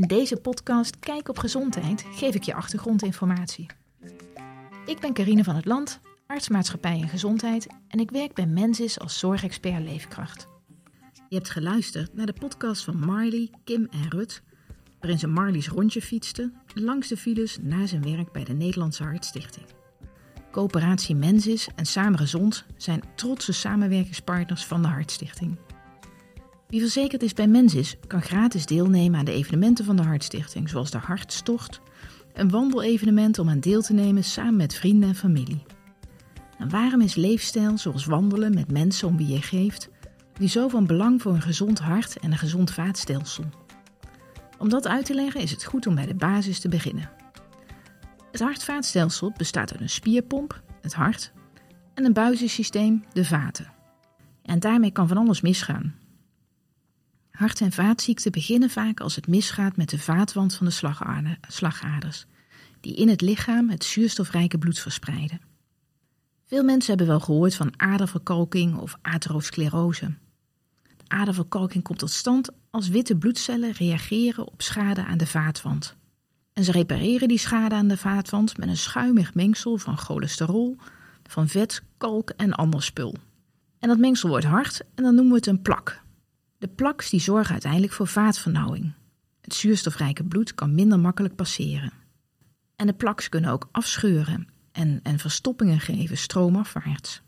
In deze podcast Kijk op Gezondheid geef ik je achtergrondinformatie. Ik ben Carine van het Land, artsmaatschappij en gezondheid en ik werk bij Mensis als zorgexpert leefkracht. Je hebt geluisterd naar de podcast van Marley, Kim en Rut, waarin ze Marley's rondje fietste langs de files na zijn werk bij de Nederlandse Hartstichting. Coöperatie Mensis en Samen Gezond zijn trotse samenwerkingspartners van de Hartstichting. Wie verzekerd is bij Mensis kan gratis deelnemen aan de evenementen van de Hartstichting, zoals de Hartstocht, een wandelevenement om aan deel te nemen samen met vrienden en familie. En waarom is leefstijl zoals wandelen met mensen om wie je geeft, die zo van belang voor een gezond hart en een gezond vaatstelsel? Om dat uit te leggen is het goed om bij de basis te beginnen. Het hartvaatstelsel bestaat uit een spierpomp, het hart, en een buizensysteem, de vaten. En daarmee kan van alles misgaan. Hart- en vaatziekten beginnen vaak als het misgaat met de vaatwand van de slagaders, die in het lichaam het zuurstofrijke bloed verspreiden. Veel mensen hebben wel gehoord van aderverkalking of atherosclerose. De aderverkalking komt tot stand als witte bloedcellen reageren op schade aan de vaatwand. En ze repareren die schade aan de vaatwand met een schuimig mengsel van cholesterol, van vet, kalk en ander spul. En dat mengsel wordt hard en dan noemen we het een plak. De plaks die zorgen uiteindelijk voor vaatvernauwing. Het zuurstofrijke bloed kan minder makkelijk passeren. En de plaks kunnen ook afscheuren en, en verstoppingen geven stroomafwaarts.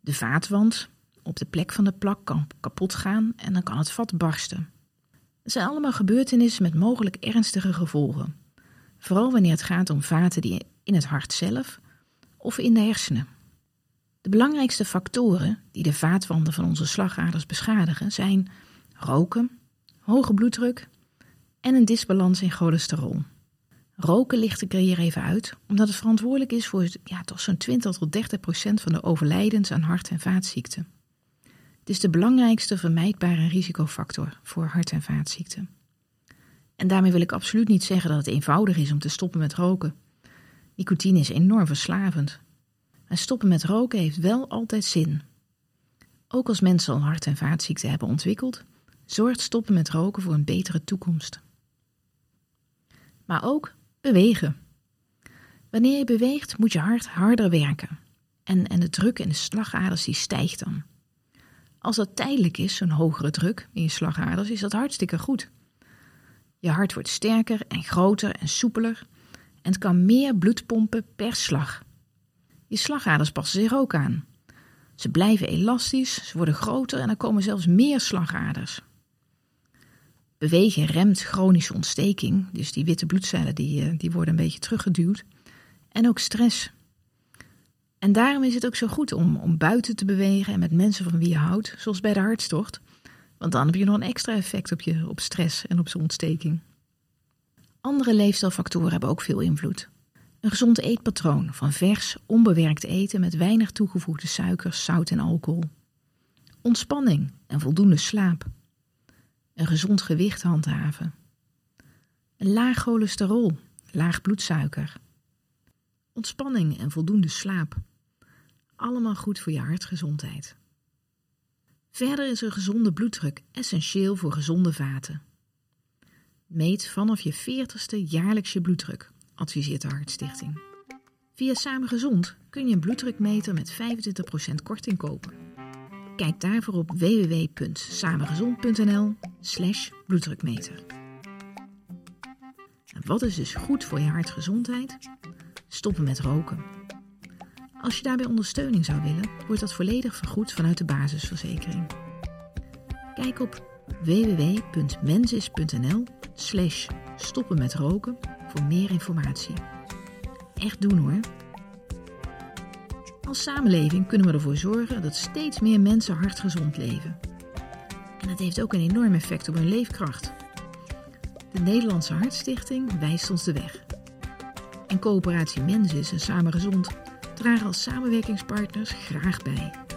De vaatwand op de plek van de plak kan kapot gaan en dan kan het vat barsten. Het zijn allemaal gebeurtenissen met mogelijk ernstige gevolgen. Vooral wanneer het gaat om vaten die in het hart zelf of in de hersenen. De belangrijkste factoren die de vaatwanden van onze slagaders beschadigen zijn roken, hoge bloeddruk en een disbalans in cholesterol. Roken licht ik er hier even uit, omdat het verantwoordelijk is voor ja, toch zo'n 20 tot 30 procent van de overlijdens aan hart- en vaatziekten. Het is de belangrijkste vermijdbare risicofactor voor hart- en vaatziekten. En daarmee wil ik absoluut niet zeggen dat het eenvoudig is om te stoppen met roken. Nicotine is enorm verslavend. En stoppen met roken heeft wel altijd zin. Ook als mensen al hart- en vaatziekten hebben ontwikkeld, zorgt stoppen met roken voor een betere toekomst. Maar ook bewegen. Wanneer je beweegt, moet je hart harder werken. En, en de druk in de slagaders die stijgt dan. Als dat tijdelijk is, zo'n hogere druk in je slagaders, is dat hartstikke goed. Je hart wordt sterker en groter en soepeler en het kan meer bloed pompen per slag. Je slagaders passen zich ook aan. Ze blijven elastisch, ze worden groter en er komen zelfs meer slagaders. Bewegen remt chronische ontsteking, dus die witte bloedcellen die, eh, die worden een beetje teruggeduwd. En ook stress. En daarom is het ook zo goed om, om buiten te bewegen en met mensen van wie je houdt, zoals bij de hartstocht. Want dan heb je nog een extra effect op, je, op stress en op zijn ontsteking. Andere leefstijlfactoren hebben ook veel invloed. Een gezond eetpatroon van vers, onbewerkt eten met weinig toegevoegde suikers, zout en alcohol. Ontspanning en voldoende slaap. Een gezond gewicht handhaven. Een laag cholesterol, laag bloedsuiker. Ontspanning en voldoende slaap. Allemaal goed voor je hartgezondheid. Verder is een gezonde bloeddruk essentieel voor gezonde vaten. Meet vanaf je 40ste jaarlijks je bloeddruk adviseert de Hartstichting. Via Samen Gezond kun je een bloeddrukmeter met 25% korting kopen. Kijk daarvoor op www.samengezond.nl slash bloeddrukmeter. Wat is dus goed voor je hartgezondheid? Stoppen met roken. Als je daarbij ondersteuning zou willen, wordt dat volledig vergoed vanuit de basisverzekering. Kijk op www.mensis.nl slash stoppen met roken voor meer informatie. Echt doen hoor. Als samenleving kunnen we ervoor zorgen dat steeds meer mensen hartgezond leven. En dat heeft ook een enorm effect op hun leefkracht. De Nederlandse Hartstichting wijst ons de weg. En coöperatie Mensis en Samen Gezond dragen als samenwerkingspartners graag bij.